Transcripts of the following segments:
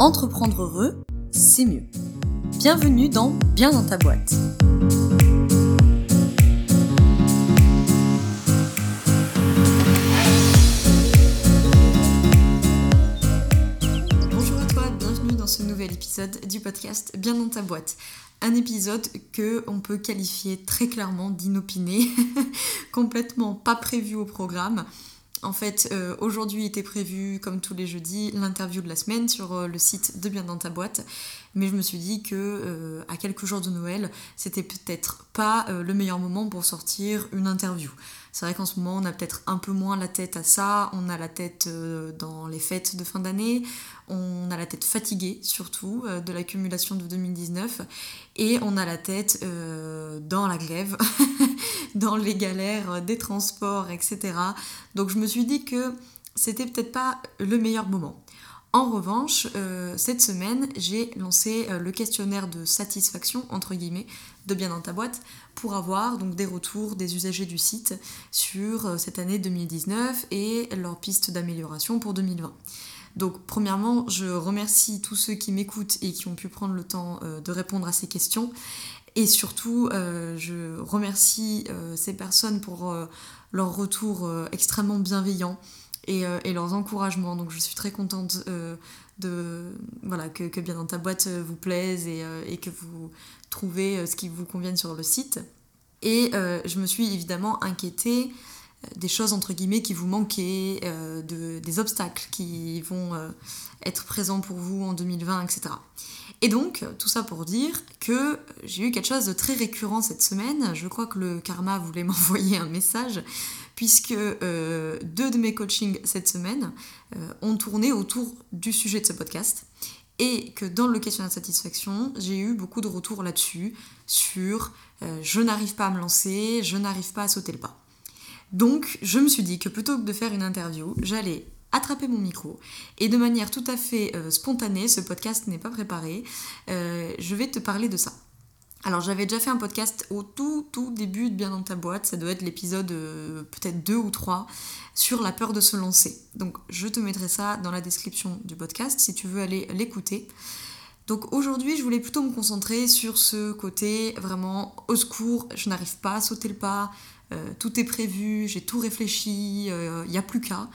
Entreprendre heureux, c'est mieux. Bienvenue dans Bien dans ta boîte. Bonjour à toi, bienvenue dans ce nouvel épisode du podcast Bien dans ta boîte. Un épisode que on peut qualifier très clairement d'inopiné, complètement pas prévu au programme. En fait, euh, aujourd'hui était prévu, comme tous les jeudis, l'interview de la semaine sur euh, le site de Bien dans ta boîte. Mais je me suis dit que euh, à quelques jours de Noël, c'était peut-être pas le meilleur moment pour sortir une interview. C'est vrai qu'en ce moment, on a peut-être un peu moins la tête à ça. On a la tête dans les fêtes de fin d'année. On a la tête fatiguée, surtout, de l'accumulation de 2019. Et on a la tête dans la grève, dans les galères des transports, etc. Donc je me suis dit que c'était peut-être pas le meilleur moment. En revanche, euh, cette semaine, j'ai lancé euh, le questionnaire de satisfaction, entre guillemets, de bien dans ta boîte, pour avoir donc des retours des usagers du site sur euh, cette année 2019 et leurs pistes d'amélioration pour 2020. Donc premièrement, je remercie tous ceux qui m'écoutent et qui ont pu prendre le temps de répondre à ces questions. Et surtout, je remercie ces personnes pour leurs retours euh, extrêmement euh, et, leurs encouragements. Donc je suis très contente euh, de voilà que, bien dans ta boîte vous plaise et, que vous trouvez ce qui vous convienne sur le site. Et je me suis évidemment inquiétée des choses entre guillemets qui vous manquaient, de, des obstacles qui vont être présents pour vous en 2020, etc. Et donc, tout ça pour dire que j'ai eu quelque chose de très récurrent cette semaine. Je crois que le karma voulait m'envoyer un message, puisque euh, deux de mes coachings cette semaine euh, ont tourné autour du sujet de ce podcast. Et que dans le questionnaire de satisfaction, j'ai eu beaucoup de retours là-dessus, sur euh, je n'arrive pas à me lancer, je n'arrive pas à sauter le pas. Donc, je me suis dit que plutôt que de faire une interview, j'allais attraper mon micro et de manière tout à fait spontanée, ce podcast n'est pas préparé, je vais te parler de ça. Alors j'avais déjà fait un podcast au tout tout début de Bien dans ta boîte, ça doit être l'épisode euh, peut-être 2 ou 3 sur la peur de se lancer. Donc je te mettrai ça dans la description du podcast si tu veux aller l'écouter. Donc aujourd'hui je voulais plutôt me concentrer sur ce côté vraiment au secours, je n'arrive pas à sauter le pas, tout est prévu, j'ai tout réfléchi, il n'y a plus qu'à.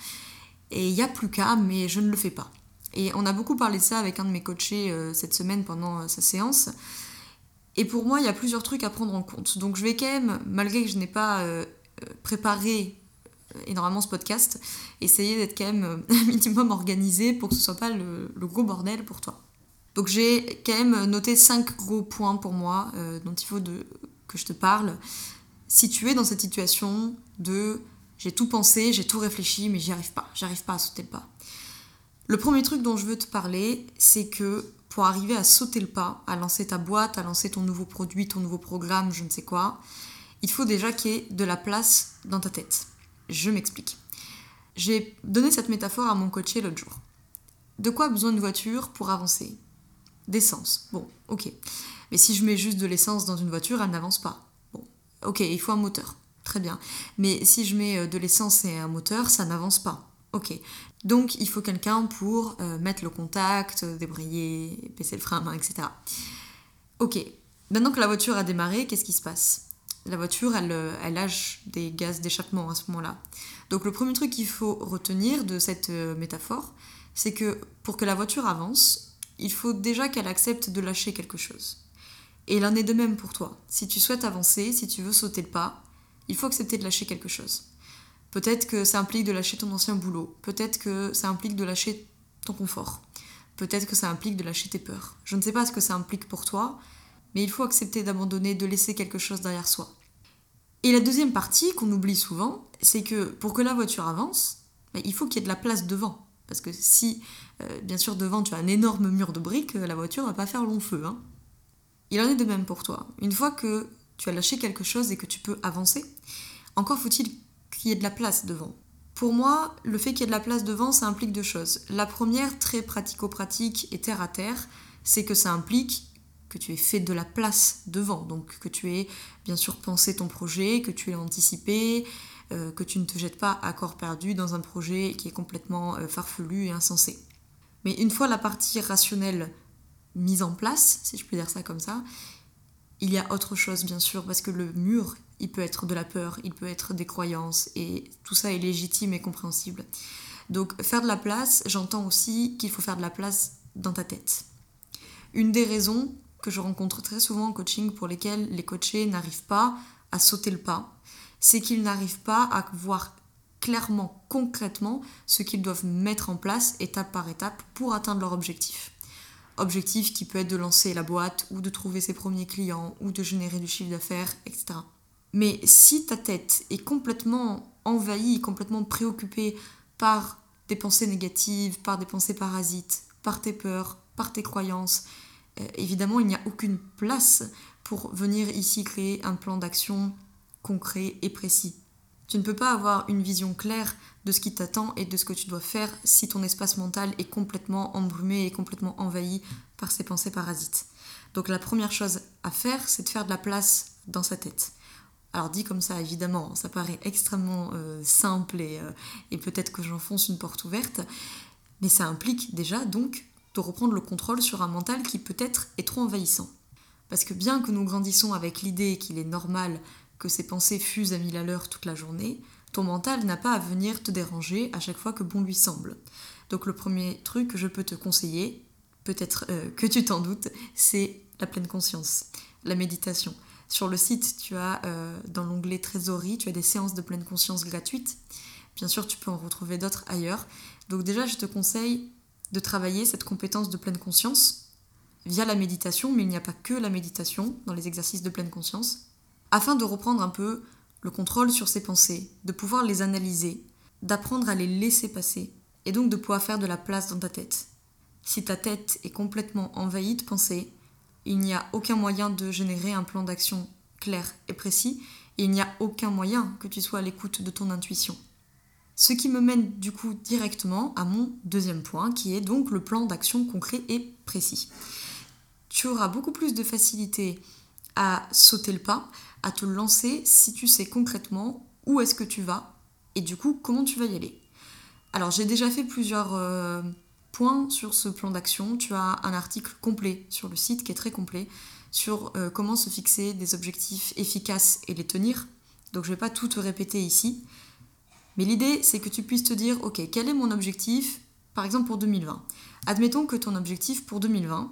Et il n'y a plus qu'à, mais je ne le fais pas. Et on a beaucoup parlé de ça avec un de mes coachés euh, cette semaine pendant euh, sa séance. Et pour moi, il y a plusieurs trucs à prendre en compte. Donc je vais quand même, malgré que je n'ai pas euh, préparé énormément ce podcast, essayer d'être quand même un minimum organisé pour que ce soit pas le, gros bordel pour toi. Donc j'ai quand même noté cinq gros points pour moi dont il faut que je te parle. Si tu es dans cette situation de j'ai tout pensé, j'ai tout réfléchi, mais j'y arrive pas. J'arrive pas à sauter le pas. Le premier truc dont je veux te parler, c'est que pour arriver à sauter le pas, à lancer ta boîte, à lancer ton nouveau produit, ton nouveau programme, je ne sais quoi, il faut déjà qu'il y ait de la place dans ta tête. Je m'explique. J'ai donné cette métaphore à mon coaché l'autre jour. De quoi a besoin une voiture pour avancer? D'essence. Bon, ok. Mais si je mets juste de l'essence dans une voiture, elle n'avance pas. Bon, ok, il faut un moteur. Très bien. Mais si je mets euh, de l'essence et un moteur, ça n'avance pas. Ok. Donc il faut quelqu'un pour euh, mettre le contact, euh, débrayer, baisser le frein à main, etc. Ok. Maintenant que la voiture a démarré, qu'est-ce qui se passe? La voiture, elle, elle lâche des gaz d'échappement à ce moment-là. Donc le premier truc qu'il faut retenir de cette métaphore, c'est que pour que la voiture avance, il faut déjà qu'elle accepte de lâcher quelque chose. Et il en est de même pour toi. Si tu souhaites avancer, si tu veux sauter le pas, il faut accepter de lâcher quelque chose. Peut-être que ça implique de lâcher ton ancien boulot. Peut-être que ça implique de lâcher ton confort. Peut-être que ça implique de lâcher tes peurs. Je ne sais pas ce que ça implique pour toi, mais il faut accepter d'abandonner, de laisser quelque chose derrière soi. Et la deuxième partie qu'on oublie souvent, c'est que pour que la voiture avance, ben, il faut qu'il y ait de la place devant. Parce que si, euh, bien sûr, devant tu as un énorme mur de briques, la voiture va pas faire long feu. Hein. Il en est de même pour toi. Une fois que tu as lâché quelque chose et que tu peux avancer, encore faut-il qu'il y ait de la place devant. Pour moi, le fait qu'il y ait de la place devant, ça implique deux choses. La première, très pratico-pratique et terre à terre, c'est que ça implique que tu aies fait de la place devant, donc que tu aies bien sûr pensé ton projet, que tu aies anticipé, euh, que tu ne te jettes pas à corps perdu dans un projet qui est complètement euh, farfelu et insensé. Mais une fois la partie rationnelle mise en place, si je peux dire ça comme ça, il y a autre chose bien sûr, parce que le mur, il peut être de la peur, il peut être des croyances, et tout ça est légitime et compréhensible. Donc faire de la place, j'entends aussi qu'il faut faire de la place dans ta tête. Une des raisons que je rencontre très souvent en coaching pour lesquelles les coachés n'arrivent pas à sauter le pas, c'est qu'ils n'arrivent pas à voir clairement, concrètement, ce qu'ils doivent mettre en place étape par étape pour atteindre leur objectif. Objectif qui peut être de lancer la boîte ou de trouver ses premiers clients ou de générer du chiffre d'affaires, etc. Mais si ta tête est complètement envahie, complètement préoccupée par des pensées négatives, par des pensées parasites, par tes peurs, par tes croyances, euh, évidemment, il n'y a aucune place pour venir ici créer un plan d'action concret et précis. Tu ne peux pas avoir une vision claire de ce qui t'attend et de ce que tu dois faire si ton espace mental est complètement embrumé et complètement envahi par ces pensées parasites. Donc la première chose à faire, c'est de faire de la place dans sa tête. Alors dit comme ça, évidemment, ça paraît extrêmement euh, simple et, euh, et peut-être que j'enfonce une porte ouverte, mais ça implique déjà donc de reprendre le contrôle sur un mental qui peut-être est trop envahissant. Parce que bien que nous grandissons avec l'idée qu'il est normal que ces pensées fusent à mille à l'heure toute la journée, ton mental n'a pas à venir te déranger à chaque fois que bon lui semble. Donc le premier truc que je peux te conseiller, peut-être euh, que tu t'en doutes, c'est la pleine conscience, la méditation. Sur le site, tu as euh, dans l'onglet trésorerie, tu as des séances de pleine conscience gratuites. Bien sûr, tu peux en retrouver d'autres ailleurs. Donc déjà, je te conseille de travailler cette compétence de pleine conscience via la méditation, mais il n'y a pas que la méditation dans les exercices de pleine conscience, afin de reprendre un peu le contrôle sur ses pensées, de pouvoir les analyser, d'apprendre à les laisser passer, et donc de pouvoir faire de la place dans ta tête. Si ta tête est complètement envahie de pensées, il n'y a aucun moyen de générer un plan d'action clair et précis, et il n'y a aucun moyen que tu sois à l'écoute de ton intuition. Ce qui me mène du coup directement à mon deuxième point, qui est donc le plan d'action concret et précis. Tu auras beaucoup plus de facilité à sauter le pas, à te lancer si tu sais concrètement où est-ce que tu vas et du coup comment tu vas y aller. Alors j'ai déjà fait plusieurs euh, points sur ce plan d'action. Tu as un article complet sur le site qui est très complet sur euh, comment se fixer des objectifs efficaces et les tenir. Donc je ne vais pas tout te répéter ici. Mais l'idée, c'est que tu puisses te dire, ok, quel est mon objectif, par exemple pour 2020 Admettons que ton objectif pour 2020,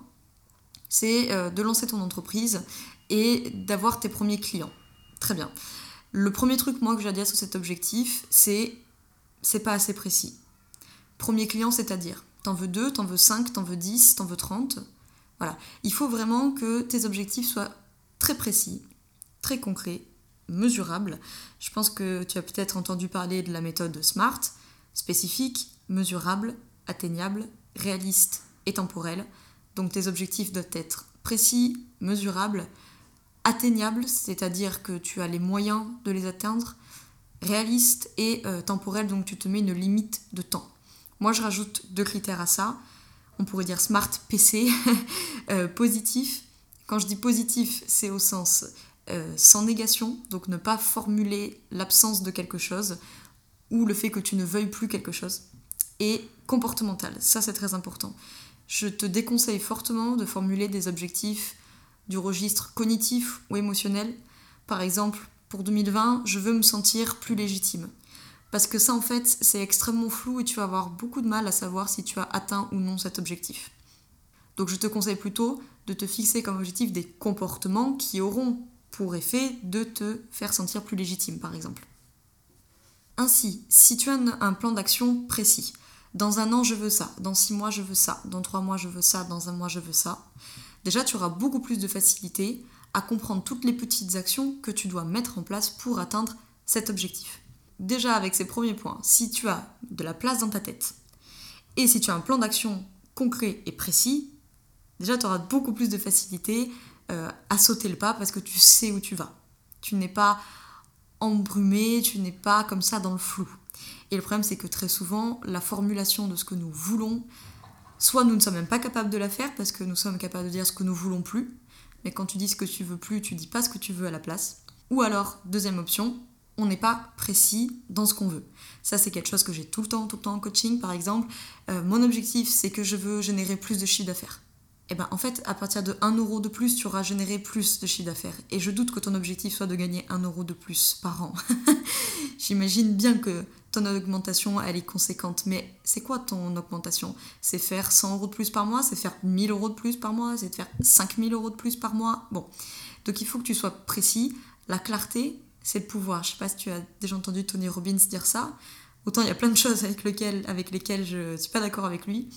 c'est euh, de lancer ton entreprise et d'avoir tes premiers clients. Très bien. Le premier truc, moi, que j'ai à dire sur cet objectif, c'est c'est pas assez précis. Premier client, c'est-à-dire, t'en veux 2, t'en veux 5, t'en veux 10, t'en veux 30. Voilà. Il faut vraiment que tes objectifs soient très précis, très concrets, mesurable. Je pense que tu as peut-être entendu parler de la méthode SMART, spécifique, mesurable, atteignable, réaliste et temporel. Donc tes objectifs doivent être précis, mesurables, atteignables, c'est-à-dire que tu as les moyens de les atteindre, réaliste et euh, temporel, donc tu te mets une limite de temps. Moi je rajoute deux critères à ça. On pourrait dire SMART PC, euh, positif. Quand je dis positif, c'est au sens euh, sans négation, donc ne pas formuler l'absence de quelque chose ou le fait que tu ne veuilles plus quelque chose. Et comportemental, ça c'est très important. Je te déconseille fortement de formuler des objectifs du registre cognitif ou émotionnel. Par exemple, pour 2020, je veux me sentir plus légitime. Parce que ça, en fait, c'est extrêmement flou et tu vas avoir beaucoup de mal à savoir si tu as atteint ou non cet objectif. Donc je te conseille plutôt de te fixer comme objectif des comportements qui auront pour effet de te faire sentir plus légitime, par exemple. Ainsi, si tu as un plan d'action précis, dans un an je veux ça, dans six mois je veux ça, dans trois mois je veux ça, dans un mois je veux ça, déjà tu auras beaucoup plus de facilité à comprendre toutes les petites actions que tu dois mettre en place pour atteindre cet objectif. Déjà avec ces premiers points, si tu as de la place dans ta tête et si tu as un plan d'action concret et précis, déjà tu auras beaucoup plus de facilité euh, à sauter le pas parce que tu sais où tu vas. Tu n'es pas embrumé, tu n'es pas comme ça dans le flou. Et le problème, c'est que très souvent, la formulation de ce que nous voulons, soit nous ne sommes même pas capables de la faire parce que nous sommes capables de dire ce que nous voulons plus, mais quand tu dis ce que tu veux plus, tu dis pas ce que tu veux à la place. Ou alors, deuxième option, on n'est pas précis dans ce qu'on veut. Ça, c'est quelque chose que j'ai tout le temps, tout le temps en coaching, par exemple. Euh, mon objectif, c'est que je veux générer plus de chiffre d'affaires. Et eh ben, en fait, à partir de 1 euro de plus, tu auras généré plus de chiffre d'affaires. Et je doute que ton objectif soit de gagner 1 euro de plus par an. J'imagine bien que ton augmentation, elle est conséquente. Mais c'est quoi ton augmentation? C'est faire 100 euros de plus par mois? C'est faire 1000 euros de plus par mois? C'est faire 5000 euros de plus par mois? Bon. Donc il faut que tu sois précis. La clarté, c'est le pouvoir. Je sais pas si tu as déjà entendu Tony Robbins dire ça. Autant il y a plein de choses avec, lesquelles, je ne suis pas d'accord avec lui.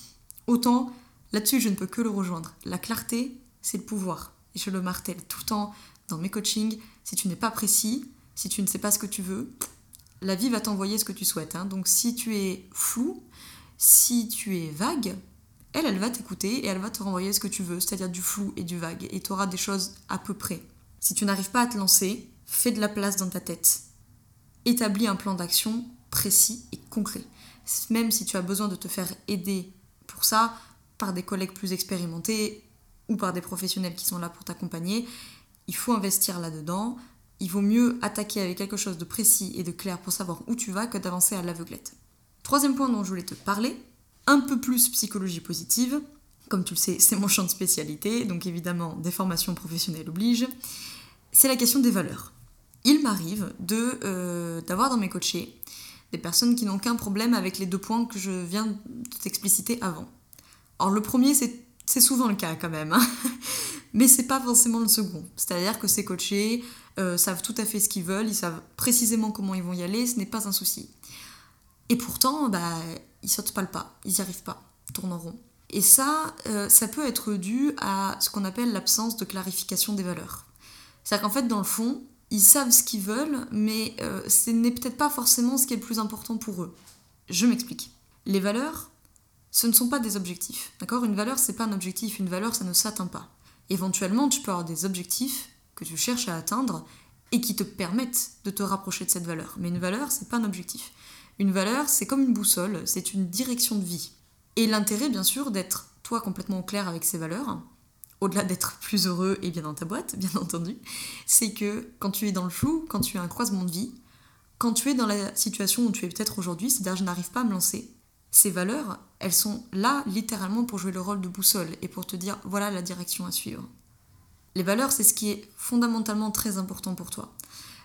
Autant là-dessus, je ne peux que le rejoindre. La clarté, c'est le pouvoir. Et je le martèle tout le temps dans mes coachings. Si tu n'es pas précis, si tu ne sais pas ce que tu veux, la vie va t'envoyer ce que tu souhaites. Hein. Donc si tu es flou, si tu es vague, elle, elle va t'écouter et elle va te renvoyer ce que tu veux, c'est-à-dire du flou et du vague. Et tu auras des choses à peu près. Si tu n'arrives pas à te lancer, fais de la place dans ta tête. Établis un plan d'action précis et concret. Même si tu as besoin de te faire aider pour ça par des collègues plus expérimentés ou par des professionnels qui sont là pour t'accompagner, il faut investir là-dedans. Il vaut mieux attaquer avec quelque chose de précis et de clair pour savoir où tu vas que d'avancer à l'aveuglette. Troisième point dont je voulais te parler, un peu plus psychologie positive. Comme tu le sais, c'est mon champ de spécialité, donc évidemment des formations professionnelles obligent. C'est la question des valeurs. Il m'arrive de euh, d'avoir dans mes coachés des personnes qui n'ont qu'un problème avec les deux points que je viens de t'expliciter avant. Alors le premier, c'est souvent le cas quand même, hein. mais c'est pas forcément le second. C'est-à-dire que ces coachés euh, savent tout à fait ce qu'ils veulent, ils savent précisément comment ils vont y aller, ce n'est pas un souci. Et pourtant, bah, ils sautent pas le pas, ils n'y arrivent pas, tournent en rond. Et ça, euh, ça peut être dû à ce qu'on appelle l'absence de clarification des valeurs. C'est-à-dire qu'en fait, dans le fond, ils savent ce qu'ils veulent, mais euh, ce n'est peut-être pas forcément ce qui est le plus important pour eux. Je m'explique. Les valeurs, ce ne sont pas des objectifs. D'accord? Une valeur, c'est pas un objectif. Une valeur, ça ne s'atteint pas. Éventuellement, tu peux avoir des objectifs que tu cherches à atteindre et qui te permettent de te rapprocher de cette valeur. Mais une valeur, c'est pas un objectif. Une valeur, c'est comme une boussole, c'est une direction de vie. Et l'intérêt, bien sûr, d'être toi complètement clair avec ces valeurs, au-delà d'être plus heureux et bien dans ta boîte, bien entendu, c'est que quand tu es dans le flou, quand tu as un croisement de vie, quand tu es dans la situation où tu es peut-être aujourd'hui, c'est-à-dire je n'arrive pas à me lancer, ces valeurs, elles sont là littéralement pour jouer le rôle de boussole et pour te dire voilà la direction à suivre. Les valeurs, c'est ce qui est fondamentalement très important pour toi.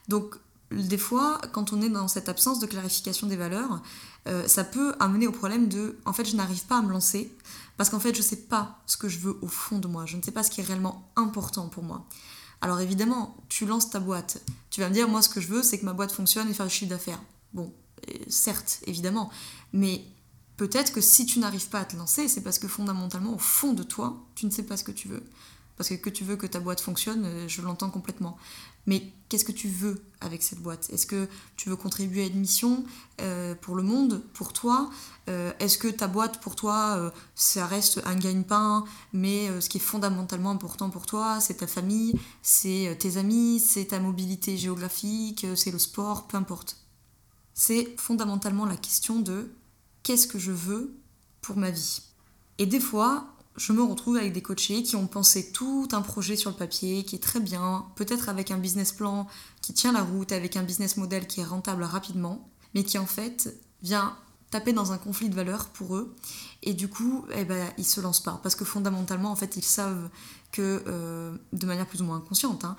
Donc des fois, quand on est dans cette absence de clarification des valeurs, euh, ça peut amener au problème de en fait je n'arrive pas à me lancer parce qu'en fait je ne sais pas ce que je veux au fond de moi, je ne sais pas ce qui est réellement important pour moi. Alors évidemment, tu lances ta boîte, tu vas me dire moi ce que je veux c'est que ma boîte fonctionne et faire du chiffre d'affaires. Bon, euh, certes, évidemment, mais peut-être que si tu n'arrives pas à te lancer, c'est parce que fondamentalement au fond de toi, tu ne sais pas ce que tu veux. Parce que que tu veux que ta boîte fonctionne, euh, je l'entends complètement. Mais qu'est-ce que tu veux avec cette boîte? Est-ce que tu veux contribuer à une mission euh, pour le monde, pour toi? Euh, Est-ce que ta boîte, pour toi, ça reste un gagne-pain, mais ce qui est fondamentalement important pour toi, c'est ta famille, c'est tes amis, c'est ta mobilité géographique, c'est le sport, peu importe? C'est fondamentalement la question de qu'est-ce que je veux pour ma vie? Et des fois, je me retrouve avec des coachés qui ont pensé tout un projet sur le papier, qui est très bien, peut-être avec un business plan qui tient la route, avec un business model qui est rentable rapidement, mais qui en fait vient taper dans un conflit de valeurs pour eux. Et du coup, eh ben, ils se lancent pas. Parce que fondamentalement, en fait, ils savent que, euh, de manière plus ou moins inconsciente, hein,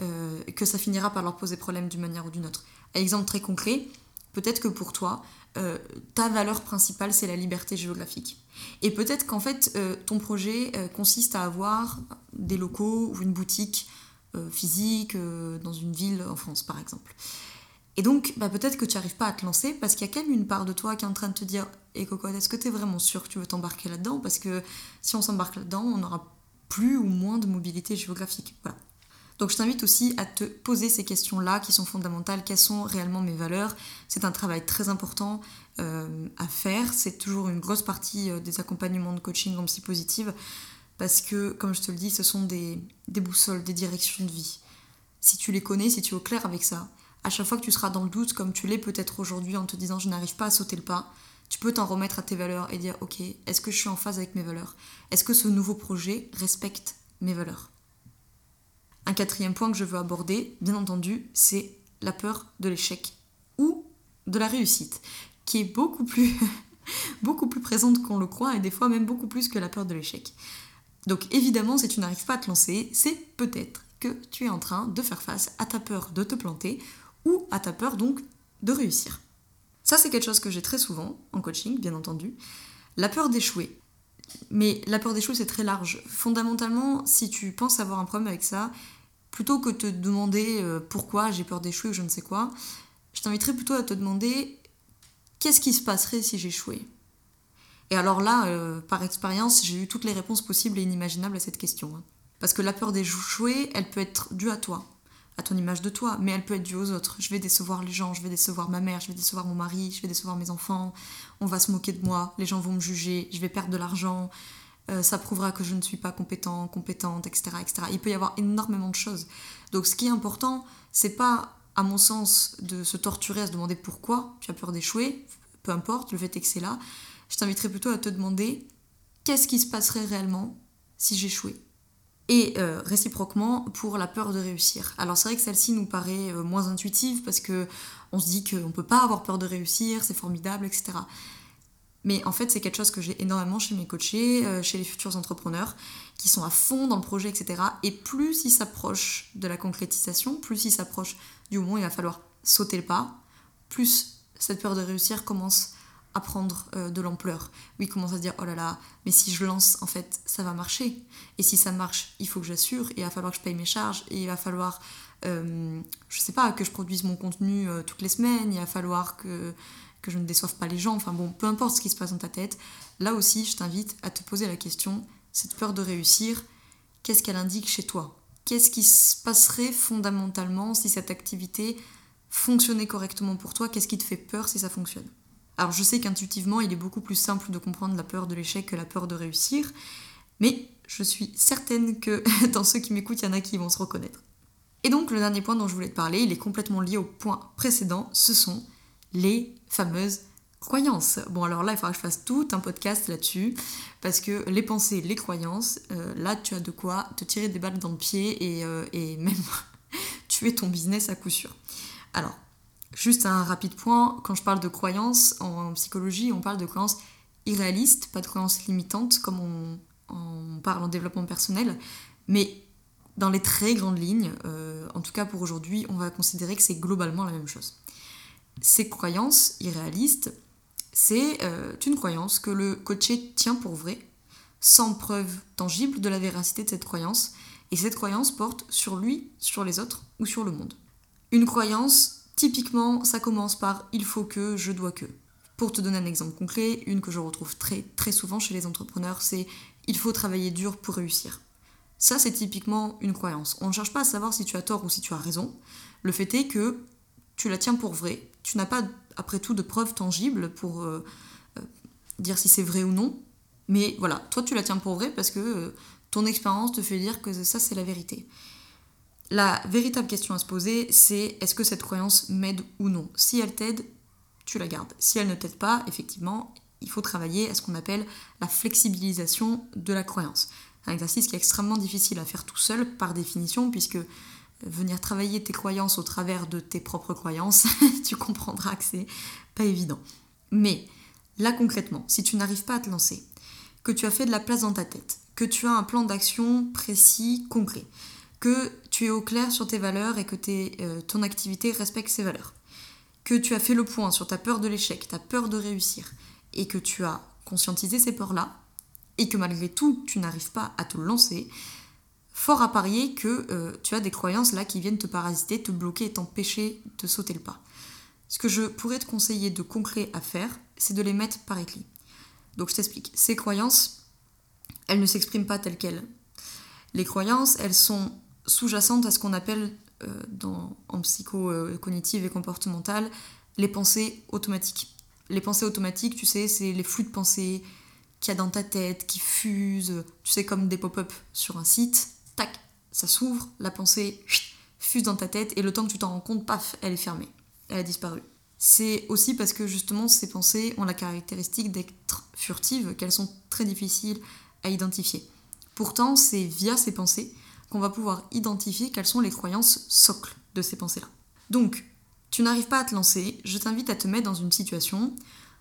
euh, que ça finira par leur poser problème d'une manière ou d'une autre. Exemple très concret, peut-être que pour toi, euh, ta valeur principale, c'est la liberté géographique. Et peut-être qu'en fait, euh, ton projet euh, consiste à avoir des locaux ou une boutique physique dans une ville en France, par exemple. Et donc, bah, peut-être que tu n'arrives pas à te lancer parce qu'il y a quand même une part de toi qui est en train de te dire Et eh, est-ce que tu es vraiment sûr que tu veux t'embarquer là-dedans? Parce que si on s'embarque là-dedans, on aura plus ou moins de mobilité géographique. Voilà. Donc je t'invite aussi à te poser ces questions-là qui sont fondamentales. Quelles sont réellement mes valeurs C'est un travail très important euh, à faire. C'est toujours une grosse partie euh, des accompagnements de coaching en psy positive parce que, comme je te le dis, ce sont des, des boussoles, des directions de vie. Si tu les connais, si tu es au clair avec ça, à chaque fois que tu seras dans le doute, comme tu l'es peut-être aujourd'hui en te disant je n'arrive pas à sauter le pas, tu peux t'en remettre à tes valeurs et dire ok, est-ce que je suis en phase avec mes valeurs? Est-ce que ce nouveau projet respecte mes valeurs? Un quatrième point que je veux aborder, bien entendu, c'est la peur de l'échec ou de la réussite, qui est beaucoup plus, beaucoup plus présente qu'on le croit et des fois même beaucoup plus que la peur de l'échec. Donc évidemment, si tu n'arrives pas à te lancer, c'est peut-être que tu es en train de faire face à ta peur de te planter ou à ta peur donc de réussir. Ça, c'est quelque chose que j'ai très souvent en coaching, bien entendu. La peur d'échouer. Mais la peur d'échouer, c'est très large. Fondamentalement, si tu penses avoir un problème avec ça, plutôt que de te demander euh, pourquoi j'ai peur d'échouer ou je ne sais quoi, je t'inviterais plutôt à te demander qu'est-ce qui se passerait si j'échouais? Et alors là, euh, par expérience, j'ai eu toutes les réponses possibles et inimaginables à cette question. Hein. Parce que la peur d'échouer, elle peut être due à toi, à ton image de toi, mais elle peut être due aux autres. Je vais décevoir les gens, je vais décevoir ma mère, je vais décevoir mon mari, je vais décevoir mes enfants, on va se moquer de moi, les gens vont me juger, je vais perdre de l'argent, euh, ça prouvera que je ne suis pas compétent, compétente, etc., etc. Il peut y avoir énormément de choses. Donc ce qui est important, c'est pas, à mon sens, de se torturer à se demander pourquoi tu as peur d'échouer, peu importe, le fait est que c'est là. Je t'inviterai plutôt à te demander qu'est-ce qui se passerait réellement si j'échouais et euh, réciproquement pour la peur de réussir. Alors c'est vrai que celle-ci nous paraît euh, moins intuitive parce que on se dit qu'on ne peut pas avoir peur de réussir, c'est formidable, etc. Mais en fait, c'est quelque chose que j'ai énormément chez mes coachés, euh, chez les futurs entrepreneurs, qui sont à fond dans le projet, etc. Et plus ils s'approchent de la concrétisation, plus ils s'approchent du moment où il va falloir sauter le pas, plus cette peur de réussir commence à prendre euh, de l'ampleur. Oui, commence à se dire oh là là, mais si je lance, en fait, ça va marcher. Et si ça marche, il faut que j'assure, et il va falloir que je paye mes charges, et il va falloir, euh, je sais pas, que je produise mon contenu euh, toutes les semaines, il va falloir que, que je ne déçoive pas les gens, enfin bon, peu importe ce qui se passe dans ta tête. Là aussi, je t'invite à te poser la question cette peur de réussir, qu'est-ce qu'elle indique chez toi? Qu'est-ce qui se passerait fondamentalement si cette activité fonctionnait correctement pour toi? Qu'est-ce qui te fait peur si ça fonctionne? Alors je sais qu'intuitivement, il est beaucoup plus simple de comprendre la peur de l'échec que la peur de réussir, mais je suis certaine que dans ceux qui m'écoutent, il y en a qui vont se reconnaître. Et donc le dernier point dont je voulais te parler, il est complètement lié au point précédent, ce sont les fameuses croyances. Bon alors là, il faudra que je fasse tout un podcast là-dessus, parce que les pensées, les croyances, euh, là tu as de quoi te tirer des balles dans le pied et, euh, et même tuer ton business à coup sûr. Alors, Juste un rapide point, quand je parle de croyances en psychologie, on parle de croyances irréalistes, pas de croyances limitantes comme on, parle en développement personnel, mais dans les très grandes lignes, euh, en tout cas pour aujourd'hui, on va considérer que c'est globalement la même chose. Ces croyances irréalistes, c'est euh, une croyance que le coaché tient pour vrai, sans preuve tangible de la véracité de cette croyance, et cette croyance porte sur lui, sur les autres ou sur le monde. Une croyance Typiquement, ça commence par il faut que, je dois que. Pour te donner un exemple concret, une que je retrouve très, très souvent chez les entrepreneurs, c'est il faut travailler dur pour réussir. Ça, c'est typiquement une croyance. On ne cherche pas à savoir si tu as tort ou si tu as raison. Le fait est que tu la tiens pour vrai. Tu n'as pas, après tout, de preuves tangibles pour euh, euh, dire si c'est vrai ou non. Mais voilà, toi, tu la tiens pour vrai parce que euh, ton expérience te fait dire que ça, c'est la vérité. La véritable question à se poser, c'est est-ce que cette croyance m'aide ou non? Si elle t'aide, tu la gardes. Si elle ne t'aide pas, effectivement, il faut travailler à ce qu'on appelle la flexibilisation de la croyance. Un exercice qui est extrêmement difficile à faire tout seul par définition, puisque venir travailler tes croyances au travers de tes propres croyances, tu comprendras que c'est pas évident. Mais là concrètement, si tu n'arrives pas à te lancer, que tu as fait de la place dans ta tête, que tu as un plan d'action précis, concret, que tu es au clair sur tes valeurs et que euh, ton activité respecte ces valeurs, que tu as fait le point sur ta peur de l'échec, ta peur de réussir, et que tu as conscientisé ces peurs-là, et que malgré tout tu n'arrives pas à te lancer, fort à parier que euh, tu as des croyances là qui viennent te parasiter, te bloquer et t'empêcher de sauter le pas. Ce que je pourrais te conseiller de concret à faire, c'est de les mettre par écrit. Donc je t'explique. Ces croyances, elles ne s'expriment pas telles quelles. Les croyances, elles sont sous-jacente à ce qu'on appelle euh, en psycho-cognitive et comportementale les pensées automatiques. Les pensées automatiques, tu sais, c'est les flux de pensées qu'il y a dans ta tête, qui fusent, tu sais, comme des pop-up sur un site. Tac, ça s'ouvre, la pensée fuse dans ta tête, et le temps que tu t'en rends compte, paf, elle est fermée. Elle a disparu. C'est aussi parce que justement ces pensées ont la caractéristique d'être furtives, qu'elles sont très difficiles à identifier. Pourtant, c'est via ces pensées qu'on va pouvoir identifier quelles sont les croyances socles de ces pensées-là. Donc, tu n'arrives pas à te lancer, je t'invite à te mettre dans une situation,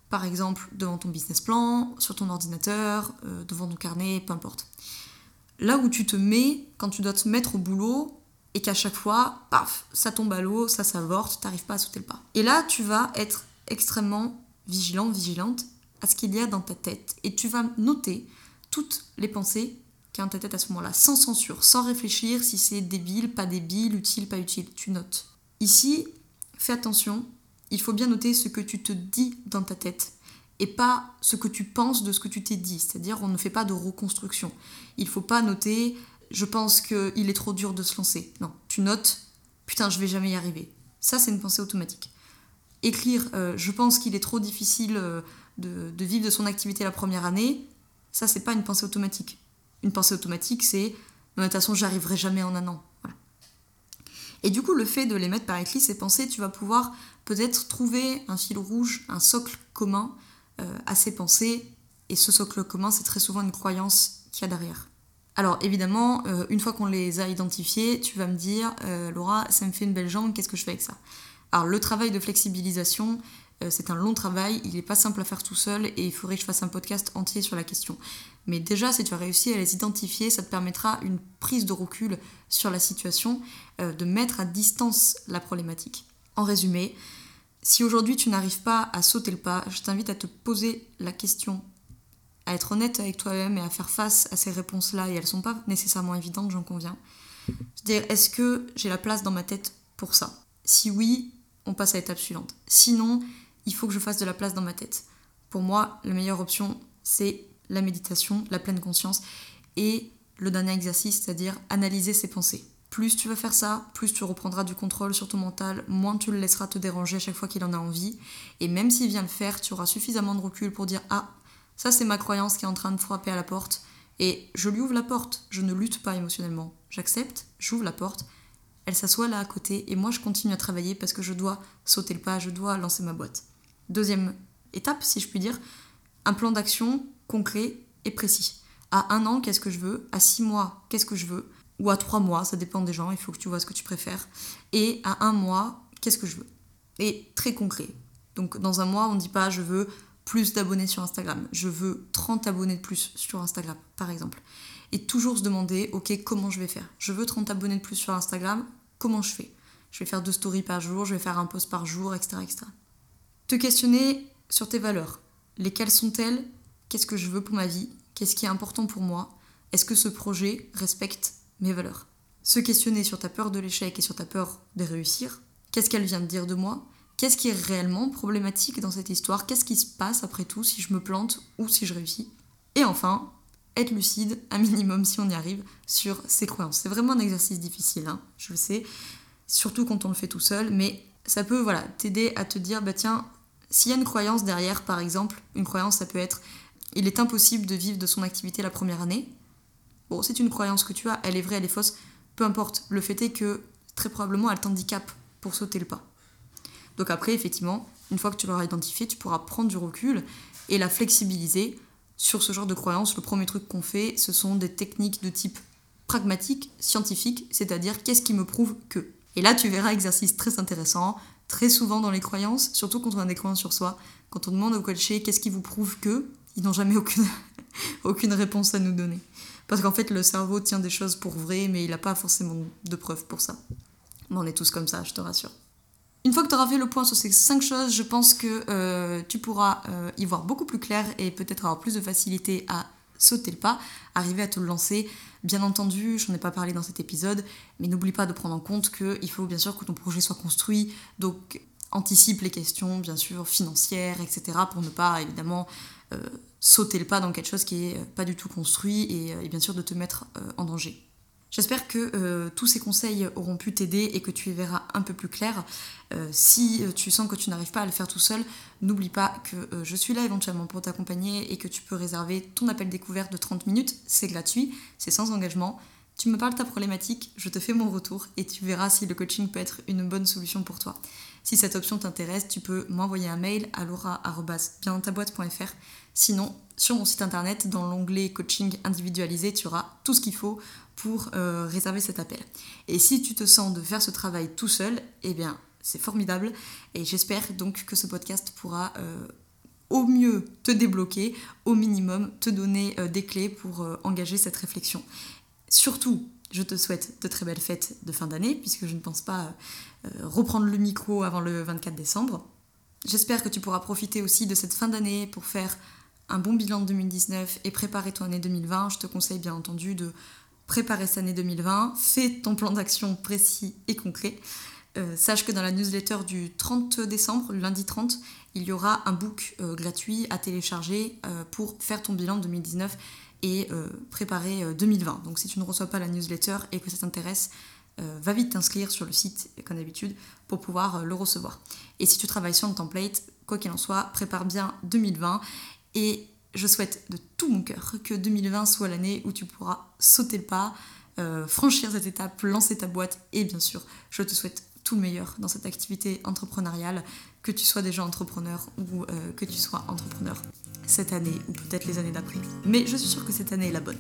par exemple devant ton business plan, sur ton ordinateur, euh, devant ton carnet, peu importe. Là où tu te mets quand tu dois te mettre au boulot et qu'à chaque fois, paf, ça tombe à l'eau, ça s'avorte, t'arrives pas à sauter le pas. Et là, tu vas être extrêmement vigilant, vigilante à ce qu'il y a dans ta tête et tu vas noter toutes les pensées qu'il y a dans ta tête à ce moment-là, sans censure, sans réfléchir si c'est débile, pas débile, utile, pas utile, tu notes. Ici, fais attention, il faut bien noter ce que tu te dis dans ta tête et pas ce que tu penses de ce que tu t'es dit. C'est-à-dire, on ne fait pas de reconstruction. Il faut pas noter je pense qu'il est trop dur de se lancer. Non, tu notes putain, je vais jamais y arriver. Ça, c'est une pensée automatique. Écrire euh, je pense qu'il est trop difficile euh, de, vivre de son activité la première année, ça, c'est pas une pensée automatique. Une pensée automatique, c'est de toute façon, j'arriverai jamais en un an. Et du coup, le fait de les mettre par écrit, ces pensées, tu vas pouvoir peut-être trouver un fil rouge, un socle commun à ces pensées. Et ce socle commun, c'est très souvent une croyance qu'il y a derrière. Alors évidemment, euh, une fois qu'on les a identifiées, tu vas me dire, euh, Laura, ça me fait une belle jambe, qu'est-ce que je fais avec ça? Alors le travail de flexibilisation, c'est un long travail, il n'est pas simple à faire tout seul et il faudrait que je fasse un podcast entier sur la question. Mais déjà, si tu as réussi à les identifier, ça te permettra une prise de recul sur la situation, de mettre à distance la problématique. En résumé, si aujourd'hui tu n'arrives pas à sauter le pas, je t'invite à te poser la question, à être honnête avec toi-même et à faire face à ces réponses-là, et elles ne sont pas nécessairement évidentes, j'en conviens. C'est-à-dire, est-ce que j'ai la place dans ma tête pour ça? Si oui, on passe à l'étape suivante. Sinon, il faut que je fasse de la place dans ma tête. Pour moi, la meilleure option, c'est la méditation, la pleine conscience, et le dernier exercice, c'est-à-dire analyser ses pensées. Plus tu vas faire ça, plus tu reprendras du contrôle sur ton mental, moins tu le laisseras te déranger à chaque fois qu'il en a envie. Et même s'il vient le faire, tu auras suffisamment de recul pour dire Ah, ça c'est ma croyance qui est en train de frapper à la porte. Et je lui ouvre la porte, je ne lutte pas émotionnellement. J'accepte, j'ouvre la porte, elle s'assoit là à côté et moi je continue à travailler parce que je dois sauter le pas, je dois lancer ma boîte. Deuxième étape, si je puis dire, un plan d'action concret et précis. À un an, qu'est-ce que je veux? À six mois, qu'est-ce que je veux? Ou à trois mois, ça dépend des gens, il faut que tu vois ce que tu préfères. Et à un mois, qu'est-ce que je veux? Et très concret. Donc dans un mois, on ne dit pas je veux plus d'abonnés sur Instagram, je veux 30 abonnés de plus sur Instagram, par exemple. Et toujours se demander, ok, comment je vais faire? Je veux 30 abonnés de plus sur Instagram, comment je fais? Je vais faire deux stories par jour, je vais faire un post par jour, etc. etc. Te questionner sur tes valeurs. Lesquelles sont-elles? Qu'est-ce que je veux pour ma vie? Qu'est-ce qui est important pour moi? Est-ce que ce projet respecte mes valeurs. Se questionner sur ta peur de l'échec et sur ta peur de réussir. Qu'est-ce qu'elle vient de dire de moi? Qu'est-ce qui est réellement problématique dans cette histoire? Qu'est-ce qui se passe après tout si je me plante ou si je réussis? Et enfin, être lucide, un minimum si on y arrive, sur ses croyances. C'est vraiment un exercice difficile, hein, je le sais, surtout quand on le fait tout seul, mais ça peut voilà, t'aider à te dire, bah tiens, s'il y a une croyance derrière, par exemple, une croyance, ça peut être, il est impossible de vivre de son activité la première année, Bon, c'est une croyance que tu as, elle est vraie, elle est fausse, peu importe. Le fait est que très probablement elle t'handicape pour sauter le pas. Donc après, effectivement, une fois que tu l'auras identifié, tu pourras prendre du recul et la flexibiliser sur ce genre de croyance. Le premier truc qu'on fait, ce sont des techniques de type pragmatique, scientifique, c'est-à-dire qu'est-ce qui me prouve que. Et là, tu verras exercice très intéressant, très souvent dans les croyances, surtout quand on a des croyances sur soi. Quand on demande au coaché qu'est-ce qui vous prouve que, ils n'ont jamais aucune, aucune réponse à nous donner. Parce qu'en fait, le cerveau tient des choses pour vrai, mais il n'a pas forcément de preuves pour ça. on est tous comme ça, je te rassure. Une fois que tu auras fait le point sur ces cinq choses, je pense que euh, tu pourras euh, y voir beaucoup plus clair et peut-être avoir plus de facilité à sauter le pas, arriver à te lancer. Bien entendu, je n'en ai pas parlé dans cet épisode, mais n'oublie pas de prendre en compte qu'il faut bien sûr que ton projet soit construit, donc anticipe les questions, bien sûr, financières, etc., pour ne pas évidemment euh, sauter le pas dans quelque chose qui est euh, pas du tout construit et, euh, bien sûr de te mettre en danger. J'espère que tous ces conseils auront pu t'aider et que tu y verras un peu plus clair. si tu sens que tu n'arrives pas à le faire tout seul, n'oublie pas que je suis là éventuellement pour t'accompagner et que tu peux réserver ton appel découverte de 30 minutes. C'est gratuit, c'est sans engagement. Tu me parles de ta problématique, je te fais mon retour et tu verras si le coaching peut être une bonne solution pour toi. Si cette option t'intéresse, tu peux m'envoyer un mail à laura.biendantaboîte.fr. Sinon, sur mon site internet, dans l'onglet coaching individualisé, tu auras tout ce qu'il faut pour euh, réserver cet appel. Et si tu te sens de faire ce travail tout seul, eh bien, c'est formidable. Et j'espère donc que ce podcast pourra au mieux te débloquer, au minimum te donner des clés pour engager cette réflexion. Surtout, je te souhaite de très belles fêtes de fin d'année, puisque je ne pense pas reprendre le micro avant le 24 décembre. J'espère que tu pourras profiter aussi de cette fin d'année pour faire un bon bilan de 2019 et préparer ton année 2020. Je te conseille bien entendu de préparer cette année 2020. Fais ton plan d'action précis et concret. Euh, sache que dans la newsletter du 30 décembre, lundi 30, il y aura un book euh, gratuit à télécharger euh, pour faire ton bilan de 2019 et préparer 2020. Donc si tu ne reçois pas la newsletter et que ça t'intéresse, va vite t'inscrire sur le site, comme d'habitude, pour pouvoir le recevoir. Et si tu travailles sur le template, quoi qu'il en soit, prépare bien 2020 et je souhaite de tout mon cœur que 2020 soit l'année où tu pourras sauter le pas, euh, franchir cette étape, lancer ta boîte et bien sûr, je te souhaite tout le meilleur dans cette activité entrepreneuriale, que tu sois déjà entrepreneur ou euh, que tu sois entrepreneur cette année ou peut-être les années d'après. Mais je suis sûre que cette année est la bonne.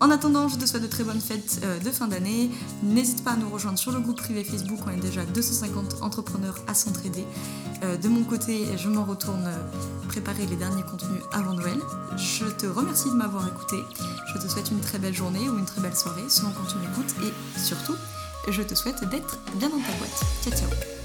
En attendant, je te souhaite de très bonnes fêtes euh, de fin d'année. N'hésite pas à nous rejoindre sur le groupe privé Facebook, on est déjà 250 entrepreneurs à s'entraider. Euh, de mon côté, je m'en retourne euh, préparer les derniers contenus avant Noël. Je te remercie de m'avoir écouté. Je te souhaite une très belle journée ou une très belle soirée selon quand tu m'écoutes. Et surtout, je te souhaite d'être bien dans ta boîte. Ciao ciao